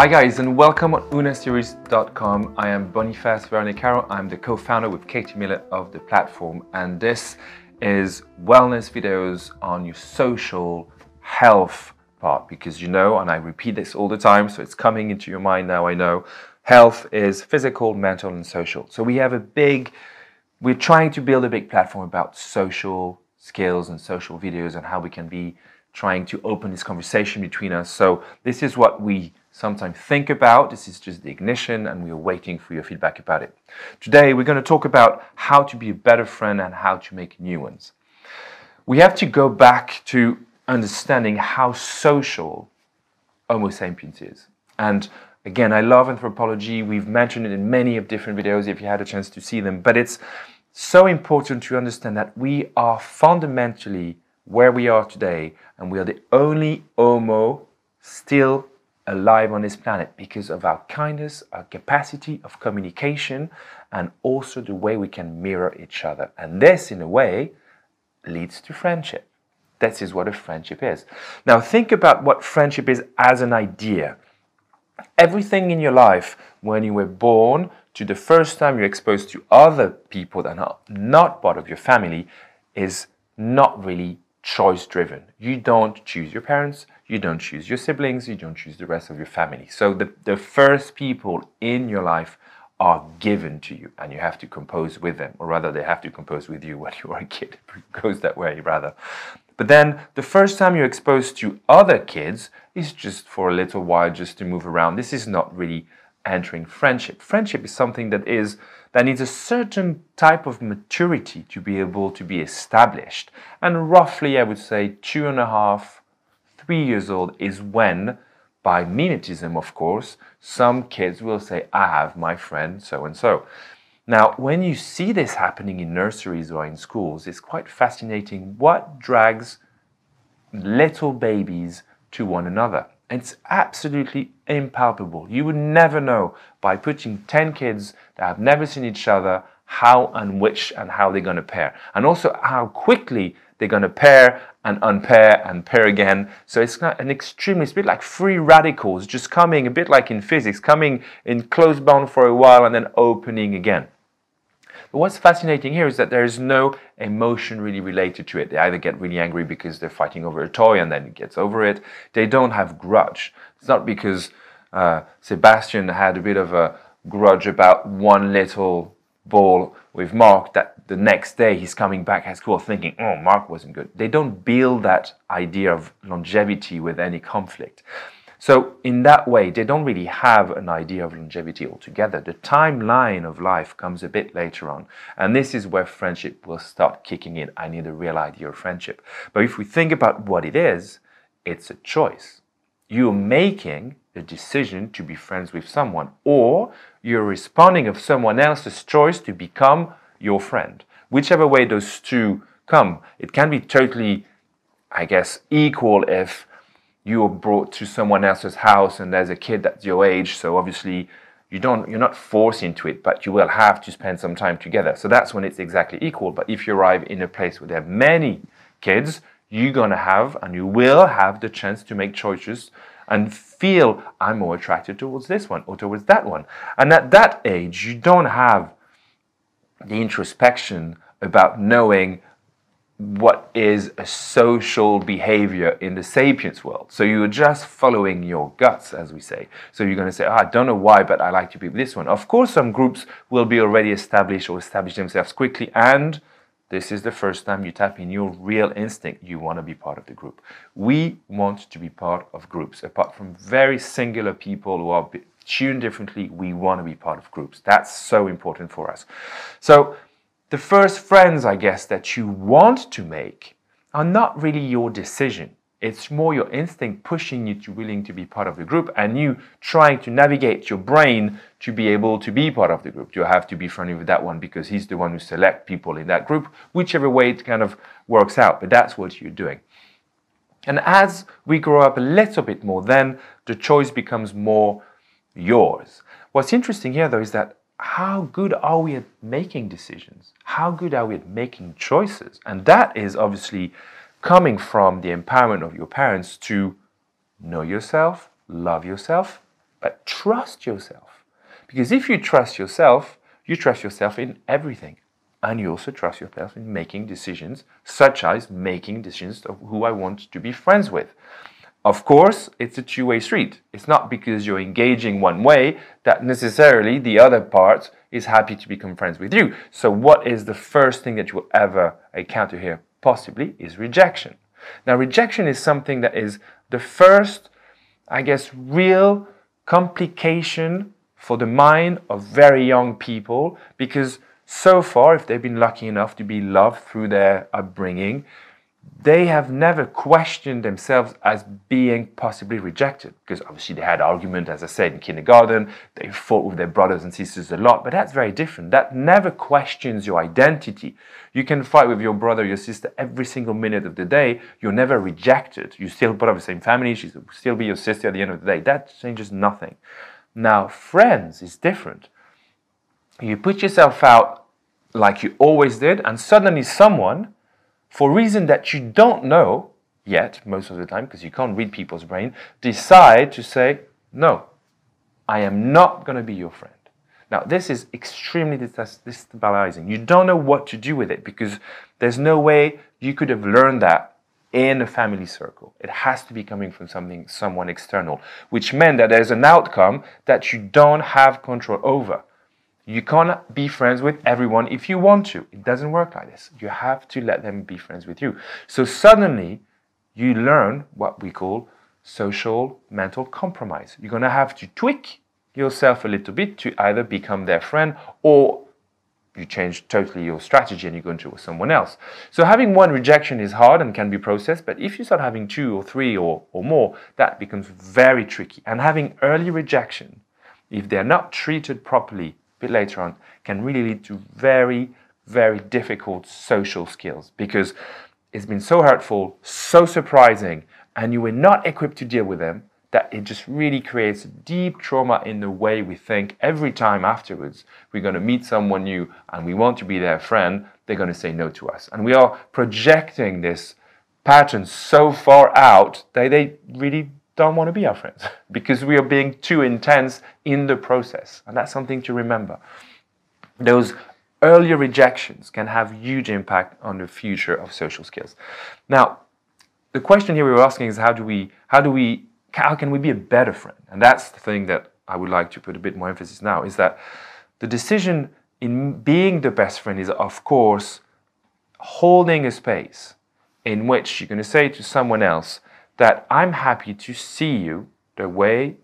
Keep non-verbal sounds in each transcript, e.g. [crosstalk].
Hi guys and welcome on unaseries.com. I am Boniface Veronicaro. I'm the co-founder with Katie Miller of the platform and this is wellness videos on your social health part because you know, and I repeat this all the time, so it's coming into your mind now, I know, health is physical, mental and social. So we have a big, we're trying to build a big platform about social skills and social videos and how we can be trying to open this conversation between us. So this is what we sometimes think about. This is just the ignition, and we are waiting for your feedback about it. Today, we're going to talk about how to be a better friend and how to make new ones. We have to go back to understanding how social Homo sapiens is. And again, I love anthropology. We've mentioned it in many of different videos if you had a chance to see them. But it's so important to understand that we are fundamentally where we are today, and we are the only Homo still alive on this planet because of our kindness, our capacity of communication, and also the way we can mirror each other. And this, in a way, leads to friendship. This is what a friendship is. Now, think about what friendship is as an idea. Everything in your life, when you were born to the first time you're exposed to other people that are not part of your family, is not really choice driven. You don't choose your parents, you don't choose your siblings, you don't choose the rest of your family. So the, the first people in your life are given to you and you have to compose with them, or rather, they have to compose with you [laughs] when you are a kid. It goes that way, rather. But then the first time you're exposed to other kids is just for a little while, just to move around. This is not really entering friendship. Friendship is something that is that needs a certain type of maturity to be able to be established. And roughly, I would say, two and a half, three years old is when, by mimetism, of course, some kids will say, I have my friend so and so. Now, when you see this happening in nurseries or in schools, it's quite fascinating what drags little babies to one another. It's absolutely impalpable. You would never know by putting 10 kids that have never seen each other how and which and how they're going to pair. And also how quickly they're going to pair and unpair and pair again. So it's an extremely, it's a bit like free radicals just coming, a bit like in physics, coming in closed bound for a while and then opening again. But what's fascinating here is that there is no emotion really related to it. They either get really angry because they're fighting over a toy and then it gets over it. They don't have grudge. It's not because uh, Sebastian had a bit of a grudge about one little ball with Mark that the next day he's coming back at school thinking, oh, Mark wasn't good. They don't build that idea of longevity with any conflict. So, in that way, they don't really have an idea of longevity altogether. The timeline of life comes a bit later on. And this is where friendship will start kicking in. I need a real idea of friendship. But if we think about what it is, it's a choice. You're making a decision to be friends with someone, or you're responding of someone else's choice to become your friend. Whichever way those two come, it can be totally, I guess, equal if you are brought to someone else's house and there's a kid that's your age so obviously you don't you're not forced into it but you will have to spend some time together. So that's when it's exactly equal. But if you arrive in a place where there are many kids you're going to have and you will have the chance to make choices and feel i'm more attracted towards this one or towards that one. And at that age you don't have the introspection about knowing what is a social behavior in the sapiens world. So you're just following your guts, as we say. So you're going to say, oh, I don't know why, but I like to be with this one. Of course, some groups will be already established or establish themselves quickly, and this is the first time you tap in your real instinct. You want to be part of the group. We want to be part of groups. Apart from very singular people who are tuned differently, we want to be part of groups. That's so important for us. So the first friends, I guess, that you want to make are not really your decision. It's more your instinct pushing you to willing to be part of the group and you trying to navigate your brain to be able to be part of the group. You have to be friendly with that one because he's the one who select people in that group, whichever way it kind of works out. But that's what you're doing. And as we grow up a little bit more, then the choice becomes more yours. What's interesting here though is that how good are we at making decisions? How good are we at making choices? And that is obviously coming from the empowerment of your parents to know yourself, love yourself, but trust yourself. Because if you trust yourself, you trust yourself in everything. And you also trust yourself in making decisions, such as making decisions of who I want to be friends with. Of course, it's a two way street. It's not because you're engaging one way that necessarily the other part is happy to become friends with you. So, what is the first thing that you will ever encounter here? Possibly is rejection. Now, rejection is something that is the first, I guess, real complication for the mind of very young people because so far, if they've been lucky enough to be loved through their upbringing, they have never questioned themselves as being possibly rejected because obviously they had argument as i said in kindergarten. They fought with their brothers and sisters a lot but that's very different. That never questions your identity. You can fight with your brother your sister every single minute of the day. You're never rejected. You still part of the same family. She still be your sister at the end of the day. That changes nothing. Now friends is different. You put yourself out like you always did and suddenly someone for reason that you don't know yet, most of the time, because you can't read people's brain, decide to say, no, I am not going to be your friend. Now, this is extremely destabilizing. You don't know what to do with it because there's no way you could have learned that in a family circle. It has to be coming from something, someone external, which meant that there's an outcome that you don't have control over. You can't be friends with everyone if you want to. It doesn't work like this. You have to let them be friends with you. So suddenly, you learn what we call social mental compromise. You're going to have to tweak yourself a little bit to either become their friend or you change totally your strategy and you go into someone else. So having one rejection is hard and can be processed, but if you start having two or three or, or more, that becomes very tricky. And having early rejection, if they're not treated properly bit later on, can really lead to very, very difficult social skills because it's been so hurtful, so surprising, and you were not equipped to deal with them that it just really creates deep trauma in the way we think every time afterwards we're going to meet someone new and we want to be their friend, they're going to say no to us. And we are projecting this pattern so far out that they really don't want to be our friends [laughs] because we are being too intense in the process. And that's something to remember. Those earlier rejections can have huge impact on the future of social skills. Now, the question here we were asking is how do we how do we how can we be a better friend? And that's the thing that I would like to put a bit more emphasis now is that the decision in being the best friend is of course holding a space in which you're going to say to someone else that I'm happy to see you the way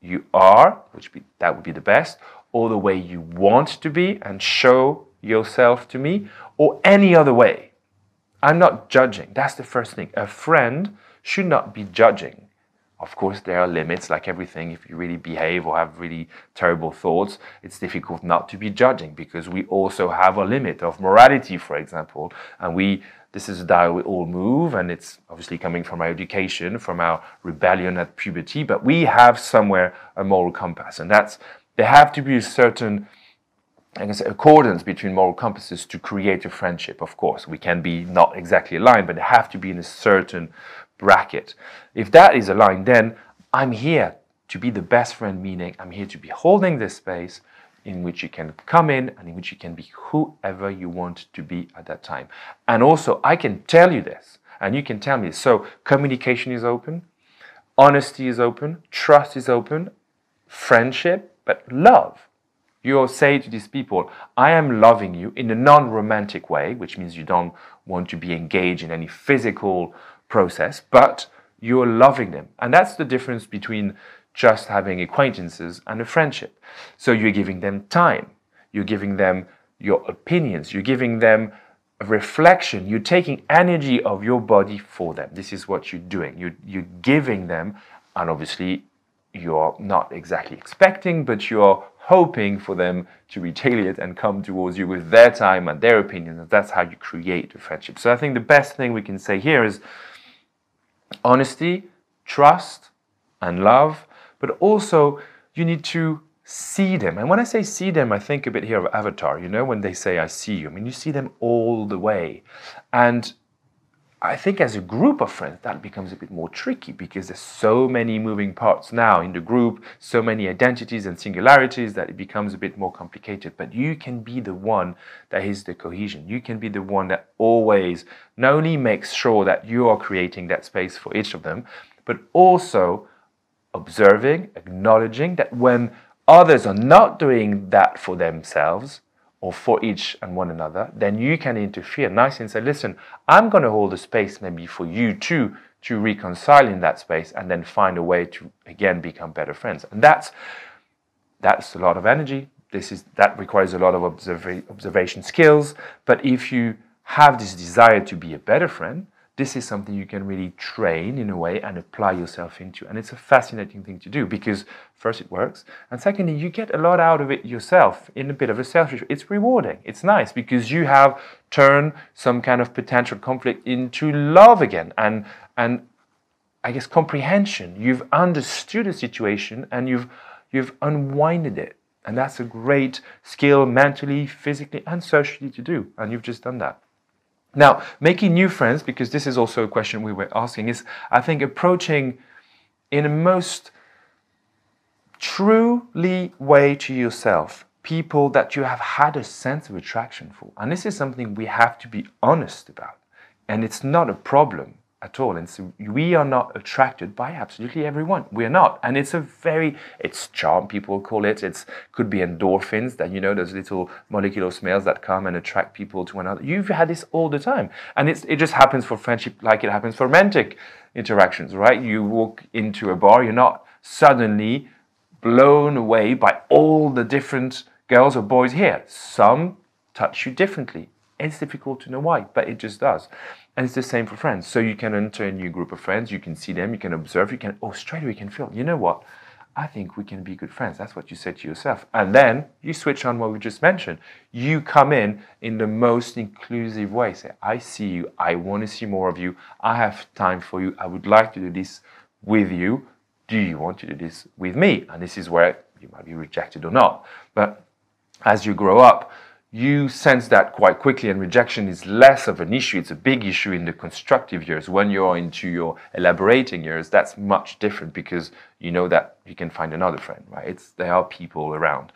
you are, which be, that would be the best, or the way you want to be and show yourself to me, or any other way. I'm not judging. That's the first thing. A friend should not be judging. Of course, there are limits, like everything. If you really behave or have really terrible thoughts, it's difficult not to be judging because we also have a limit of morality, for example, and we this is how we all move, and it's obviously coming from our education, from our rebellion at puberty, but we have somewhere a moral compass, and that's there have to be a certain I guess accordance between moral compasses to create a friendship, of course. We can be not exactly aligned, but they have to be in a certain bracket. If that is aligned, then I'm here to be the best friend, meaning I'm here to be holding this space in which you can come in and in which you can be whoever you want to be at that time. And also, I can tell you this, and you can tell me this. So, communication is open, honesty is open, trust is open, friendship, but love. You'll say to these people, I am loving you in a non romantic way, which means you don't want to be engaged in any physical process, but you're loving them. And that's the difference between just having acquaintances and a friendship. So you're giving them time, you're giving them your opinions, you're giving them a reflection, you're taking energy of your body for them. This is what you're doing. You're, you're giving them, and obviously you're not exactly expecting, but you're hoping for them to retaliate and come towards you with their time and their opinions. And that's how you create a friendship. So I think the best thing we can say here is honesty, trust, and love but also you need to see them. And when I say see them, I think a bit here of Avatar, you know, when they say, I see you. I mean, you see them all the way. And I think as a group of friends, that becomes a bit more tricky because there's so many moving parts now in the group, so many identities and singularities that it becomes a bit more complicated. But you can be the one that is the cohesion. You can be the one that always not only makes sure that you are creating that space for each of them, but also observing, acknowledging that when others are not doing that for themselves, or for each and one another, then you can interfere nicely and say, listen, I'm going to hold a space maybe for you too to reconcile in that space and then find a way to again become better friends. And that's that's a lot of energy. This is that requires a lot of observa- observation skills. But if you have this desire to be a better friend, this is something you can really train in a way and apply yourself into. And it's a fascinating thing to do because first it works, and secondly, you get a lot out of it yourself in a bit of a selfish. It's rewarding. It's nice because you have turned some kind of potential conflict into love again, and and I guess comprehension. You've understood a situation and you've you've unwinded it. And that's a great skill mentally, physically, and socially to do. And you've just done that. Now, making new friends, because this is also a question we were asking, is I think approaching in a most truly way to yourself people that you have had a sense of attraction for. And this is something we have to be honest about. And it's not a problem at all. And so we are not attracted by absolutely everyone. We are not. And it's a very, it's charm, people call it. It's could be endorphins that, you know, those little molecular smells that come and attract people to one another. You've had this all the time. And it's, it just happens for friendship like it happens for romantic interactions, right? You walk into a bar, you're not suddenly blown away by all the different girls or boys here. Some touch you differently. It's difficult to know why, but it just does. And it's the same for friends. So you can enter a new group of friends, you can see them, you can observe, you can, oh, straight away you can feel, you know what? I think we can be good friends. That's what you said to yourself. And then you switch on what we just mentioned. You come in in the most inclusive way. Say, I see you. I want to see more of you. I have time for you. I would like to do this with you. Do you want to do this with me? And this is where you might be rejected or not. But as you grow up, you sense that quite quickly, and rejection is less of an issue. It's a big issue in the constructive years. When you're into your elaborating years, that's much different because you know that you can find another friend, right? It's, there are people around.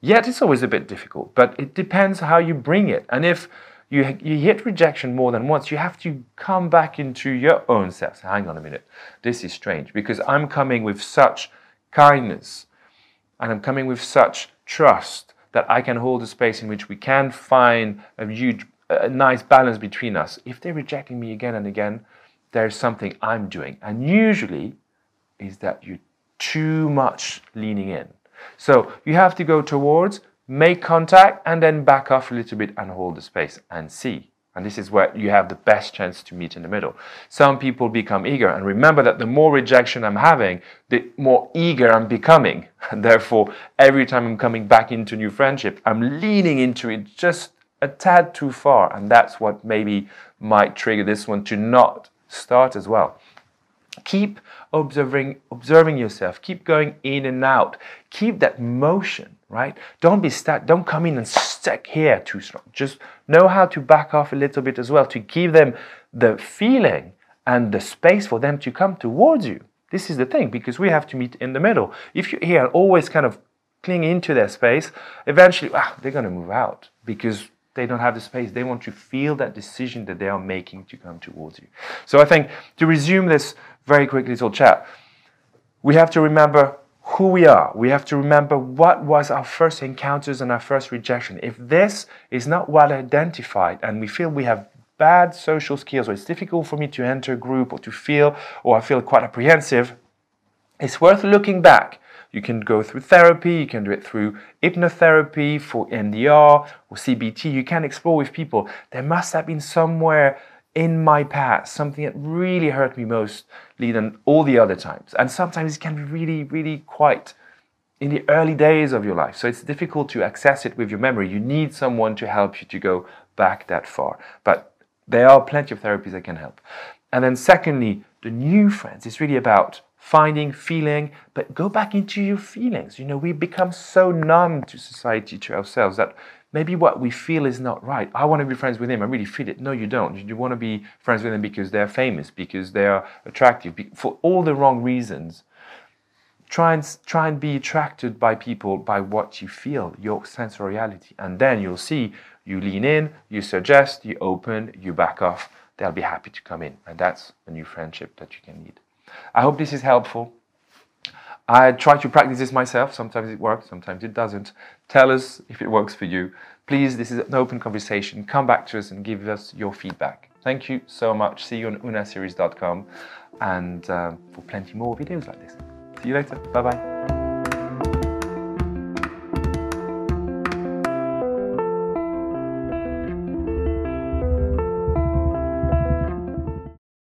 Yet it's always a bit difficult, but it depends how you bring it. And if you, you hit rejection more than once, you have to come back into your own self. Hang on a minute, this is strange because I'm coming with such kindness and I'm coming with such trust that I can hold a space in which we can find a huge, a nice balance between us. If they're rejecting me again and again, there's something I'm doing. And usually is that you're too much leaning in. So you have to go towards, make contact, and then back off a little bit and hold the space and see. And this is where you have the best chance to meet in the middle. Some people become eager. And remember that the more rejection I'm having, the more eager I'm becoming. [laughs] And therefore, every time I'm coming back into new friendship, I'm leaning into it just a tad too far. And that's what maybe might trigger this one to not start as well. Keep observing, observing yourself. Keep going in and out. Keep that motion, right? Don't be stuck. Don't come in and stick here too strong. Just know how to back off a little bit as well to give them the feeling and the space for them to come towards you. This is the thing because we have to meet in the middle. If you're here always kind of clinging into their space, eventually ah, they're going to move out because they don't have the space. They want to feel that decision that they are making to come towards you. So I think to resume this very quick little chat, we have to remember who we are. We have to remember what was our first encounters and our first rejection. If this is not well identified and we feel we have bad social skills or it's difficult for me to enter a group or to feel or I feel quite apprehensive, it's worth looking back you can go through therapy, you can do it through hypnotherapy for EMDR or CBT. You can explore with people. There must have been somewhere in my past something that really hurt me mostly than all the other times. And sometimes it can be really, really quite in the early days of your life. So it's difficult to access it with your memory. You need someone to help you to go back that far. But there are plenty of therapies that can help. And then, secondly, the new friends. It's really about finding, feeling, but go back into your feelings. You know, we become so numb to society, to ourselves, that maybe what we feel is not right. I want to be friends with him. I really feel it. No, you don't. You want to be friends with them because they're famous, because they're attractive, for all the wrong reasons. Try and, try and be attracted by people by what you feel, your reality. And then you'll see you lean in, you suggest, you open, you back off. They'll be happy to come in. And that's a new friendship that you can lead. I hope this is helpful. I try to practice this myself. Sometimes it works, sometimes it doesn't. Tell us if it works for you. Please, this is an open conversation. Come back to us and give us your feedback. Thank you so much. See you on unaseries.com and uh, for plenty more videos like this. See you later. Bye bye.